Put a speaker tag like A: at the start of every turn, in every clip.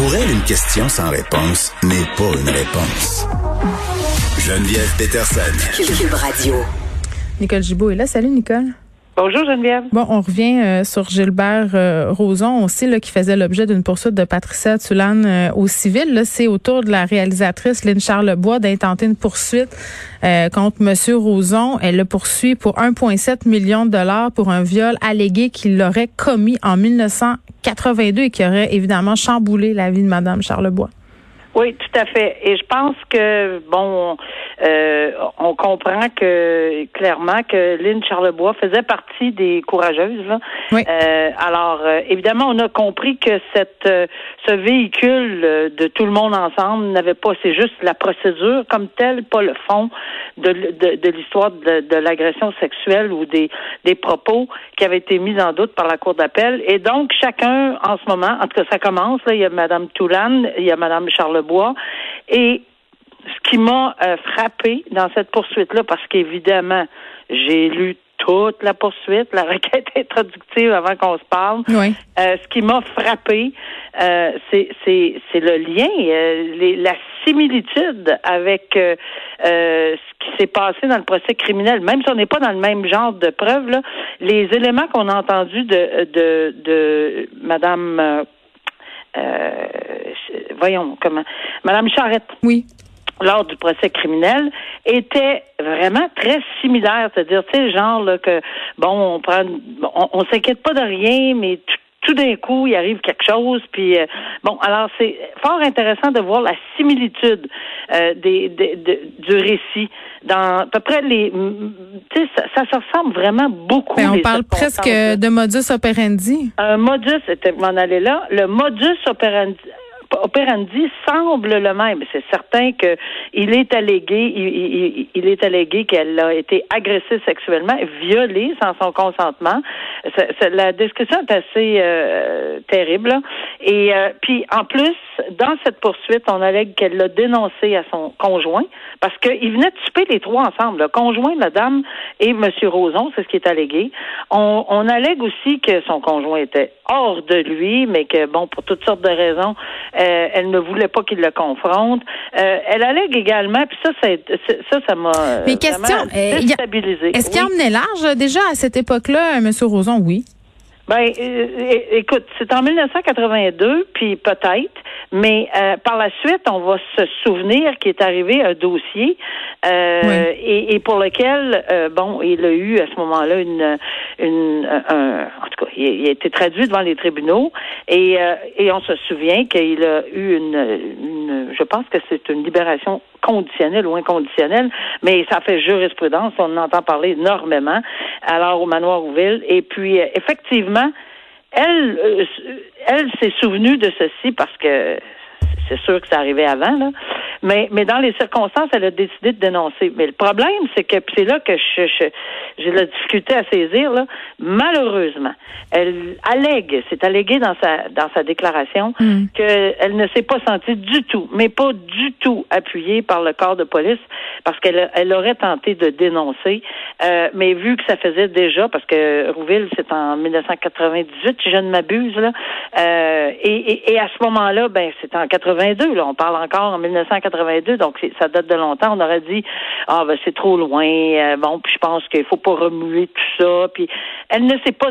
A: Pour elle, une question sans réponse n'est pas une réponse. Geneviève Peterson.
B: Cube Radio.
C: Nicole Gibault est là. Salut, Nicole.
D: Bonjour Geneviève.
C: Bon, on revient euh, sur Gilbert euh, Rozon aussi, là, qui faisait l'objet d'une poursuite de Patricia Tulane euh, au civil. Là, c'est autour de la réalisatrice Lynn Charlebois d'intenter une poursuite contre Monsieur Rozon. Elle le poursuit pour 1,7 million de dollars pour un viol allégué qu'il aurait commis en 1982 et qui aurait évidemment chamboulé la vie de Madame Charlebois.
D: Oui, tout à fait. Et je pense que bon, euh, on comprend que clairement que Lynn Charlebois faisait partie des courageuses. Là.
C: Oui.
D: Euh, alors euh, évidemment, on a compris que cette ce véhicule de tout le monde ensemble n'avait pas, c'est juste la procédure comme telle, pas le fond de, de, de l'histoire de, de l'agression sexuelle ou des des propos qui avaient été mis en doute par la cour d'appel. Et donc chacun en ce moment, en tout cas ça commence là, il y a Madame Toulane, il y a Madame Charlebois bois. Et ce qui m'a euh, frappé dans cette poursuite-là, parce qu'évidemment, j'ai lu toute la poursuite, la requête introductive avant qu'on se parle.
C: Oui.
D: Euh, ce qui m'a frappé, euh, c'est le lien, la similitude avec ce qui s'est passé dans le procès criminel. Même si on n'est pas dans le même genre de preuves, là, les éléments qu'on a entendus de, de, de Madame euh, voyons comment, Madame Charrette.
C: Oui
D: lors du procès criminel était vraiment très similaire, c'est-à-dire tu sais genre là, que bon on prend on, on s'inquiète pas de rien mais tout tout d'un coup, il arrive quelque chose. Puis euh, bon, alors c'est fort intéressant de voir la similitude euh, des, du récit dans à peu près les. Tu sais, ça, ça, se ressemble vraiment beaucoup.
C: Ben, on parle presque de modus operandi.
D: Un modus, c'était m'en aller là. Le modus operandi operandi semble le même. C'est certain que il est allégué, il, il, est allégué qu'elle a été agressée sexuellement, violée sans son consentement. la description est assez euh, terrible. Et euh, puis en plus, dans cette poursuite, on allègue qu'elle l'a dénoncé à son conjoint parce qu'ils venaient de souper les trois ensemble, le conjoint, la dame et Monsieur Roson, c'est ce qui est allégué. On, on allègue aussi que son conjoint était hors de lui, mais que bon, pour toutes sortes de raisons, euh, elle ne voulait pas qu'il le confronte. Euh, elle allègue également, puis ça, ça, ça m'a
C: vraiment
D: euh, déstabilisé.
C: Est-ce qu'il emmenait large déjà à cette époque-là, M. Roson? Oui.
D: Ben, écoute, c'est en 1982, puis peut-être, mais par la suite, on va se souvenir qu'il est arrivé un dossier et, pour lequel, bon, il a eu à ce moment-là une, une, un, en tout cas, il, a été traduit devant les tribunaux et, et on se souvient qu'il a eu une, une je pense que c'est une libération conditionnelle ou inconditionnelle, mais ça fait jurisprudence, on en entend parler énormément, alors au manoir Rouville. Et puis, effectivement, elle, euh, elle s'est souvenue de ceci parce que c'est sûr que ça arrivait avant, là. Mais, mais dans les circonstances, elle a décidé de dénoncer. Mais le problème, c'est que c'est là que je, j'ai la difficulté à saisir, là. Malheureusement, elle allègue, c'est allégué dans sa dans sa déclaration
C: mm.
D: qu'elle ne s'est pas sentie du tout, mais pas du tout appuyée par le corps de police parce qu'elle elle aurait tenté de dénoncer, euh, mais vu que ça faisait déjà, parce que Rouville, c'est en 1998, si je ne m'abuse, là, euh, et, et, et, à ce moment-là, ben c'est en 82, là, on parle encore en 1982 donc ça date de longtemps. On aurait dit ah ben c'est trop loin. Euh, bon, puis je pense qu'il faut pas remuer tout ça. Puis elle ne s'est pas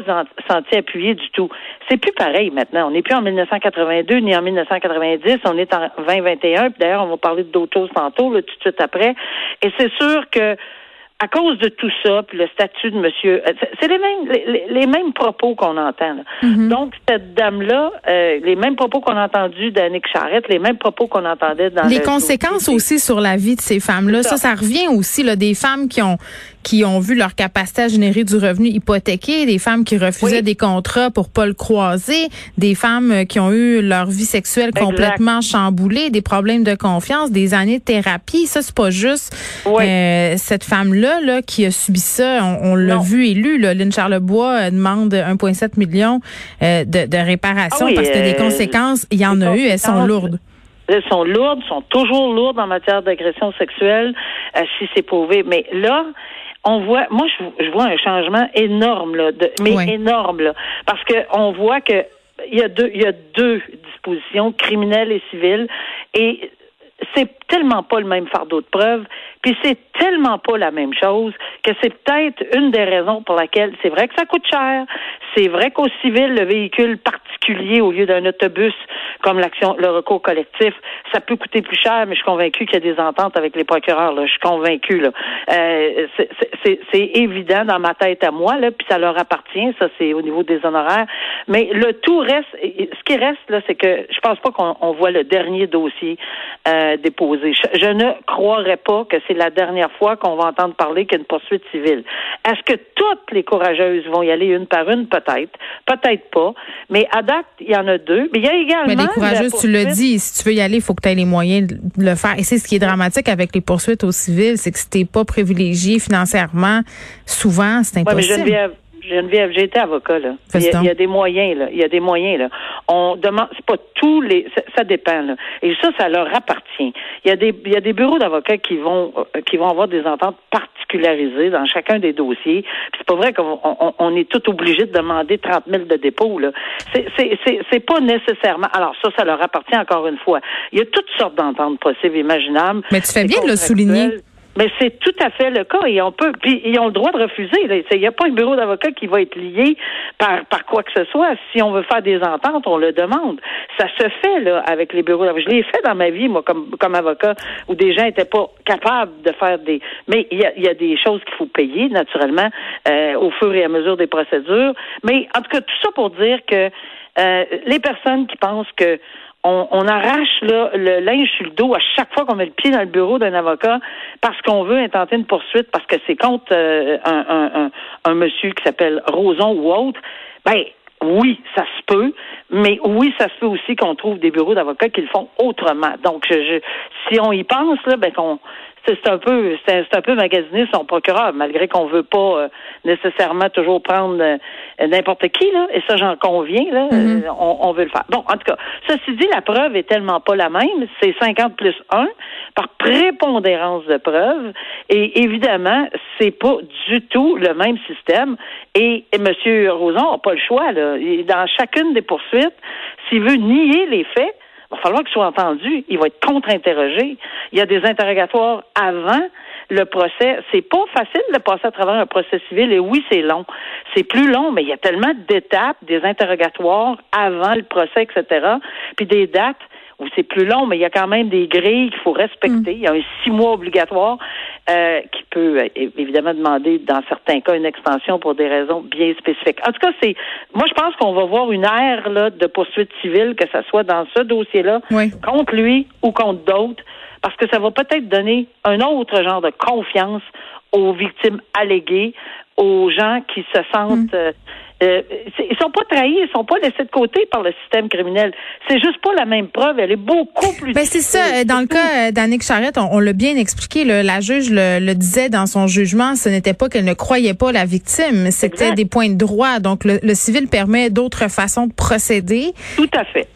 D: sentie appuyée du tout. C'est plus pareil maintenant. On n'est plus en 1982 ni en 1990. On est en 2021. Puis d'ailleurs, on va parler d'autres choses tantôt, tout de suite après. Et c'est sûr que à cause de tout ça, puis le statut de monsieur, euh, c'est les mêmes les, mêmes propos qu'on entend.
C: Mm-hmm.
D: Donc cette dame-là, euh, les mêmes propos qu'on a entendus d'Annick Charrette, les mêmes propos qu'on entendait dans
C: les conséquences aussi sur la vie de ces femmes-là. Ça. ça, revient aussi là des femmes qui ont qui ont vu leur capacité à générer du revenu hypothéqué, des femmes qui refusaient des contrats pour pas le croiser, des femmes euh, qui ont eu leur vie sexuelle complètement chamboulée, des problèmes de confiance, des années de thérapie. Ça, c'est pas juste euh, cette femme-là là, qui a subi ça. On, l'a vu et lu. Là. Lynn Charlebois euh, demande 1,7 million de, de réparation
D: ah
C: parce que des conséquences, il y en a eu, elles sont lourdes.
D: Elles sont lourdes, sont toujours lourdes en matière d'agression sexuelle, si c'est prouvé. Mais là, on voit, moi, je, vois un changement énorme, là, de, mais énorme, là, parce que on voit que il y a deux, il y a deux dispositions, criminelles et civiles, et c'est tellement pas le même fardeau de preuve, puis c'est tellement pas la même chose que c'est peut-être une des raisons pour laquelle c'est vrai que ça coûte cher, c'est vrai qu'au civil, le véhicule particulier au lieu d'un autobus, comme l'action, le recours collectif, ça peut coûter plus cher, mais je suis convaincu qu'il y a des ententes avec les procureurs. Là. Je suis convaincu. Là. Euh, c'est évident dans ma tête à moi, là, puis ça leur appartient. Ça, c'est au niveau des honoraires. Mais le tout reste. Ce qui reste là, c'est que je pense pas qu'on voit le dernier dossier euh, déposé. Je, ne croirais pas que c'est la dernière fois qu'on va entendre parler qu'une poursuite civile. Est-ce que toutes les courageuses vont y aller une par une? Peut-être. Peut-être pas. Mais à date, il y en a deux. Mais il y a également.
C: Courageuses, tu le dis, si tu veux y aller, il faut que tu aies les moyens de le faire. Et c'est ce qui est dramatique avec les poursuites au civil, c'est que si t'es pas privilégié financièrement, souvent, c'est impossible.
D: Geneviève, j'ai été avocat là. Il y, a, des moyens là. Il y a des moyens là. On demande, c'est pas tous les, ça, dépend là. Et ça, ça leur appartient. Il y a des, il y a des bureaux d'avocats qui vont, euh, qui vont avoir des ententes particularisées dans chacun des dossiers. Puis c'est pas vrai qu'on on, est tout obligé de demander 30 000 de dépôt là. C'est, c'est, c'est, c'est pas nécessairement. Alors ça, ça leur appartient encore une fois. Il y a toutes sortes d'ententes possibles, imaginables.
C: Mais tu fais bien de le souligner.
D: Mais c'est tout à fait le cas et on peut, puis ils ont le droit de refuser. Il n'y a pas un bureau d'avocat qui va être lié par, par quoi que ce soit. Si on veut faire des ententes, on le demande. Ça se fait là avec les bureaux d'avocat. Je l'ai fait dans ma vie, moi, comme, comme avocat, où des gens n'étaient pas capables de faire des. Mais il y a, y a des choses qu'il faut payer, naturellement, euh, au fur et à mesure des procédures. Mais en tout cas, tout ça pour dire que euh, les personnes qui pensent que on, arrache le linge sur le dos à chaque fois qu'on met le pied dans le bureau d'un avocat parce qu'on veut intenter une poursuite parce que c'est contre euh, un, un, monsieur qui s'appelle Roson ou autre. Ben oui, ça se peut, mais oui, ça se peut aussi qu'on trouve des bureaux d'avocats qui le font autrement. Donc, je, si on y pense, là, ben qu'on c'est un peu c'est un peu magasiner son procureur, malgré qu'on veut pas euh, nécessairement toujours prendre euh, n'importe qui, là, et ça j'en conviens, là, mm-hmm. euh, on, veut le faire. Bon, en tout cas, ceci dit, la preuve est tellement pas la même, c'est 50 plus 1 par prépondérance de preuve, et évidemment, c'est pas du tout le même système, et, et M. Roson n'a pas le choix, là. Dans chacune des poursuites, s'il veut nier les faits, il va falloir qu'il soit entendu. Il va être contre-interrogé. Il y a des interrogatoires avant le procès. C'est pas facile de passer à travers un procès civil. Et oui, c'est long. C'est plus long, mais il y a tellement d'étapes, des interrogatoires avant le procès, etc. Puis des dates où c'est plus long, mais il y a quand même des grilles qu'il faut respecter. Mm. Il y a un six mois obligatoire euh, peut euh, évidemment demander dans certains cas une extension pour des raisons bien spécifiques. En tout cas, c'est moi je pense qu'on va voir une ère là, de poursuite civile, que ce soit dans ce dossier-là, contre lui ou contre d'autres, parce que ça va peut-être donner un autre genre de confiance aux victimes alléguées, aux gens qui se sentent mm. euh, euh, ils sont pas trahis, ils sont pas laissés de côté par le système criminel. C'est juste pas la même preuve, elle est beaucoup plus.
C: Ben c'est ça. Dans le cas euh, d'Annick Charrette, on, l'a bien expliqué. la juge le, disait dans son jugement, ce n'était pas qu'elle ne croyait pas la victime, c'était des points de droit. Donc le, le civil permet d'autres façons de procéder.
D: Tout à fait.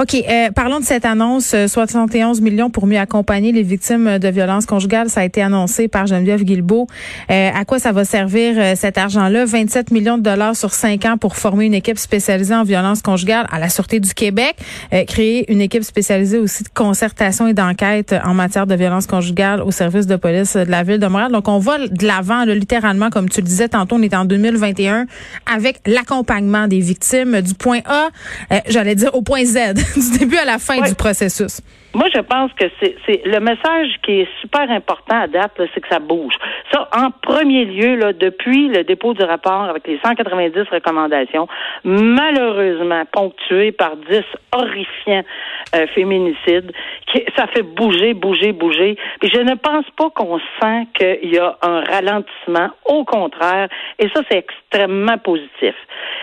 C: OK. Euh, parlons de cette annonce. 71 euh, millions pour mieux accompagner les victimes de violences conjugales. Ça a été annoncé par Geneviève Guilbeault. Euh, à quoi ça va servir euh, cet argent-là? 27 millions de dollars sur cinq ans pour former une équipe spécialisée en violences conjugales à la Sûreté du Québec. créer une équipe spécialisée aussi de concertation et d'enquête en matière de violences conjugales au service de police de la ville de Montréal. Donc, on va de l'avant, littéralement, comme tu le disais tantôt, on est en 2021 avec l'accompagnement des victimes du point A, j'allais dire au point Z du début à la fin du processus.
D: Moi, je pense que c'est le message qui est super important à date, c'est que ça bouge. Ça, en premier lieu, là, depuis le dépôt du rapport avec les 190 recommandations, malheureusement ponctuées par 10 horrifiants euh, féminicides, qui, ça fait bouger, bouger, bouger. Et je ne pense pas qu'on sent qu'il y a un ralentissement. Au contraire, et ça, c'est extrêmement positif.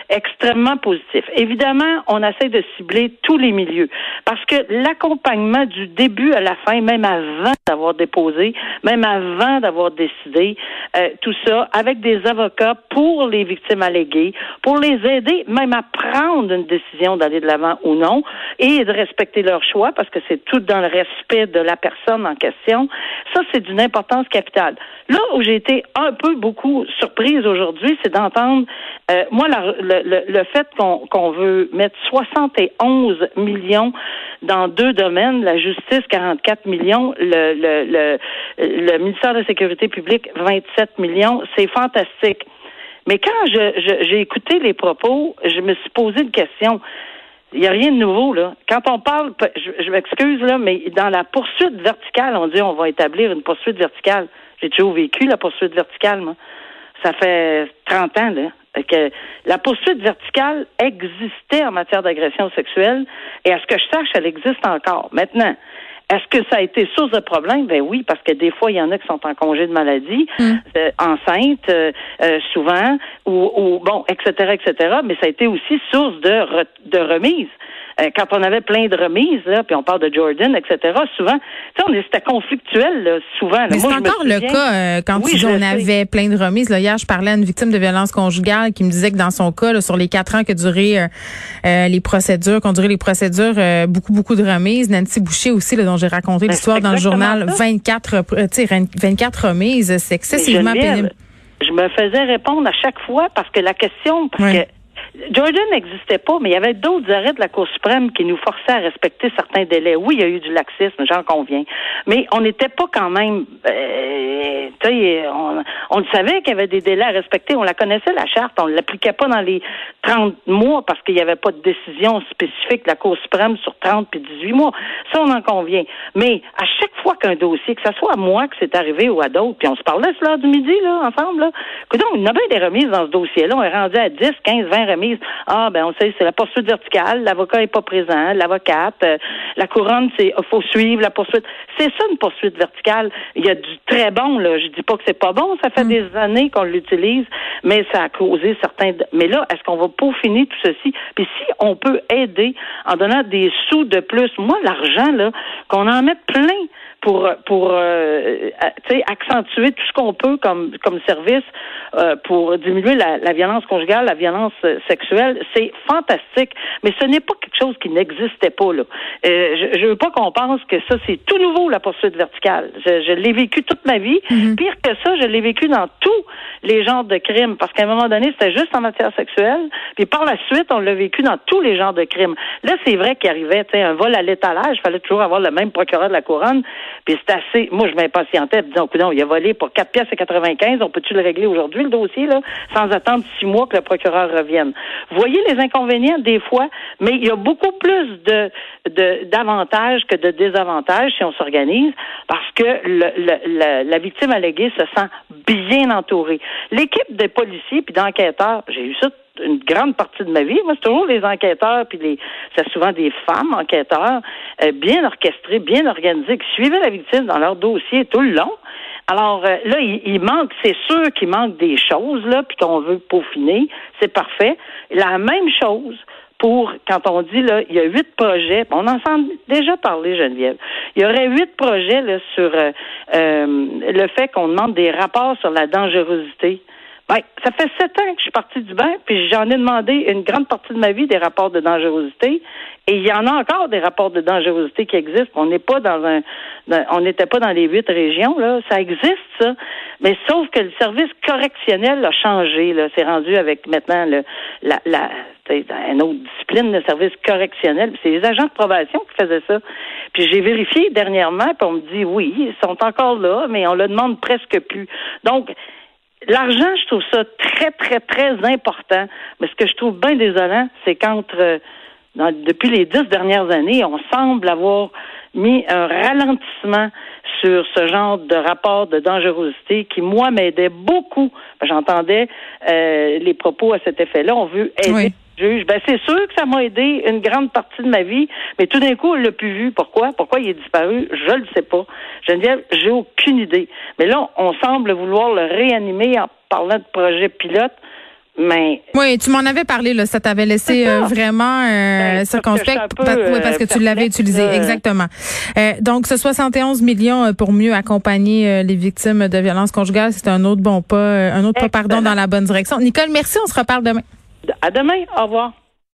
D: Extrêmement positif. Évidemment, on essaie de cibler tous les milieux. Parce que l'accompagnement du début à la fin, même avant d'avoir déposé, même avant d'avoir décidé, euh, tout ça, avec des avocats pour les victimes alléguées, pour les aider même à prendre une décision d'aller de l'avant ou non, et de respecter leur choix, parce que c'est tout dans le respect de la personne en question. Ça, c'est d'une importance capitale. Là où j'ai été un peu beaucoup surprise aujourd'hui, c'est d'entendre, euh, moi, le, le, fait qu'on veut mettre 71 millions dans deux domaines, la justice 44 millions, le, le, le, ministère de la Sécurité publique 27 millions, c'est fantastique. Mais quand je, j'ai écouté les propos, je me suis posé une question. Il n'y a rien de nouveau, là. Quand on parle, je, je m'excuse, là, mais dans la poursuite verticale, on dit on va établir une poursuite verticale. J'ai toujours vécu la poursuite verticale, moi. Ça fait 30 ans, là que la poursuite verticale existait en matière d'agression sexuelle et à ce que je sache, elle existe encore. Maintenant, est-ce que ça a été source de problème? Ben oui, parce que des fois, il y en a qui sont en congé de maladie, mm. euh, enceintes, euh, euh, souvent, ou, ou, bon, etc., etc. Mais ça a été aussi source de, de remise. Euh, quand on avait plein de remises, là, puis on parle de Jordan, etc., souvent, tu sais, c'était conflictuel, là, souvent.
C: Mais c'est encore le cas euh, quand on avait plein de remises. Là, hier, je parlais à une victime de violence conjugale qui me disait que dans son cas, là, sur les quatre ans que duraient euh, les procédures, qu'ont duré les procédures, beaucoup, beaucoup de remises. Nancy Boucher aussi, là, dont j'ai raconté ben, l'histoire dans le journal, 24, 24 remises, c'est excessivement pénible.
D: Je me faisais répondre à chaque fois parce que la question, parce que Jordan n'existait pas, mais il y avait d'autres arrêts de la Cour suprême qui nous forçaient à respecter certains délais. Oui, il y a eu du laxisme, j'en conviens. Mais on n'était pas quand même... Euh, on, on le savait qu'il y avait des délais à respecter. On la connaissait, la charte. On ne l'appliquait pas dans les 30 mois parce qu'il n'y avait pas de décision spécifique de la Cour suprême sur 30 puis 18 mois. Ça, on en convient. Mais à chaque fois qu'un dossier, que ce soit à moi que c'est arrivé ou à d'autres, puis on se parlait cela du midi, là, ensemble, là. Il y a bien des remises dans ce dossier-là. On est rendu à 10, 15, 20 remises ah, ben, on sait, c'est la poursuite verticale, l'avocat est pas présent, l'avocate, euh, la couronne, c'est, faut suivre la poursuite. C'est ça, une poursuite verticale. Il y a du très bon, là. Je dis pas que c'est pas bon, ça fait mm. des années qu'on l'utilise, mais ça a causé certains, mais là, est-ce qu'on va peaufiner tout ceci? Puis si on peut aider en donnant des sous de plus, moi, l'argent, là, qu'on en mette plein pour pour euh, accentuer tout ce qu'on peut comme comme service euh, pour diminuer la, la, violence conjugale, la violence euh, sexuelle, c'est fantastique. Mais ce n'est pas quelque chose qui n'existait pas là. Euh, je, je veux pas qu'on pense que ça c'est tout nouveau la poursuite verticale. Je, je l'ai vécu toute ma vie. Mm-hmm. Pire que ça, je l'ai vécu dans tous les genres de crimes parce qu'à un moment donné c'était juste en matière sexuelle. Puis par la suite on l'a vécu dans tous les genres de crimes. Là c'est vrai qu'il arrivait un vol à l'étalage, il fallait toujours avoir le même procureur de la couronne. Puis c'est assez. Moi, je m'impatientais, disons, non, il a volé pour 4 pièces et 95. On peut-tu le régler aujourd'hui, le dossier, là, sans attendre six mois que le procureur revienne? Vous voyez les inconvénients des fois, mais il y a beaucoup plus de, d'avantages que de désavantages si on s'organise, parce que le, la victime alléguée se sent bien entourée. L'équipe de policiers puis d'enquêteurs, j'ai eu ça une grande partie de ma vie. Moi, c'est toujours les enquêteurs, puis les, c'est souvent des femmes enquêteurs, euh, bien orchestrés, bien organisés, qui suivaient la victime dans leur dossier tout le long. Alors euh, là, il, manque, c'est sûr qu'il manque des choses là, puis qu'on veut peaufiner. C'est parfait. La même chose pour quand on dit là, il y a huit projets. On en a déjà parlé, Geneviève. Il y aurait huit projets là, sur euh, le fait qu'on demande des rapports sur la dangerosité ben, ça fait sept ans que je suis partie du bain, puis j'en ai demandé une grande partie de ma vie des rapports de dangerosité. Et il y en a encore des rapports de dangerosité qui existent. On n'est pas dans un, on n'était pas dans les huit régions là. Ça existe ça, mais sauf que le service correctionnel a changé. Là, c'est rendu avec maintenant le, la, la une autre discipline, le service correctionnel. C'est les agents de probation qui faisaient ça. Puis j'ai vérifié dernièrement, puis on me dit oui, ils sont encore là, mais on le demande presque plus. Donc L'argent, je trouve ça très, très, très important. Mais ce que je trouve bien désolant, c'est qu'entre euh, depuis les dix dernières années, on semble avoir mis un ralentissement sur ce genre de rapport de dangerosité qui, moi, m'aidait beaucoup. J'entendais euh, les propos à cet effet-là. On veut aider juge. Ben, c'est sûr que ça m'a aidé une grande partie de ma vie, mais tout d'un coup, on l'a plus vu. Pourquoi? Pourquoi il est disparu? Je le sais pas. Geneviève, j'ai aucune idée. Mais là, on semble vouloir le réanimer en parlant de projet pilote. Mais
C: oui, tu m'en avais parlé là, ça t'avait laissé euh, vraiment euh, ben, circonspect parce, oui, parce que tu l'avais utilisé exactement. Euh, donc ce 71 millions pour mieux accompagner les victimes de violences conjugales, c'est un autre bon pas, un autre pas pardon dans la bonne direction. Nicole, merci, on se reparle demain.
D: À demain, au revoir.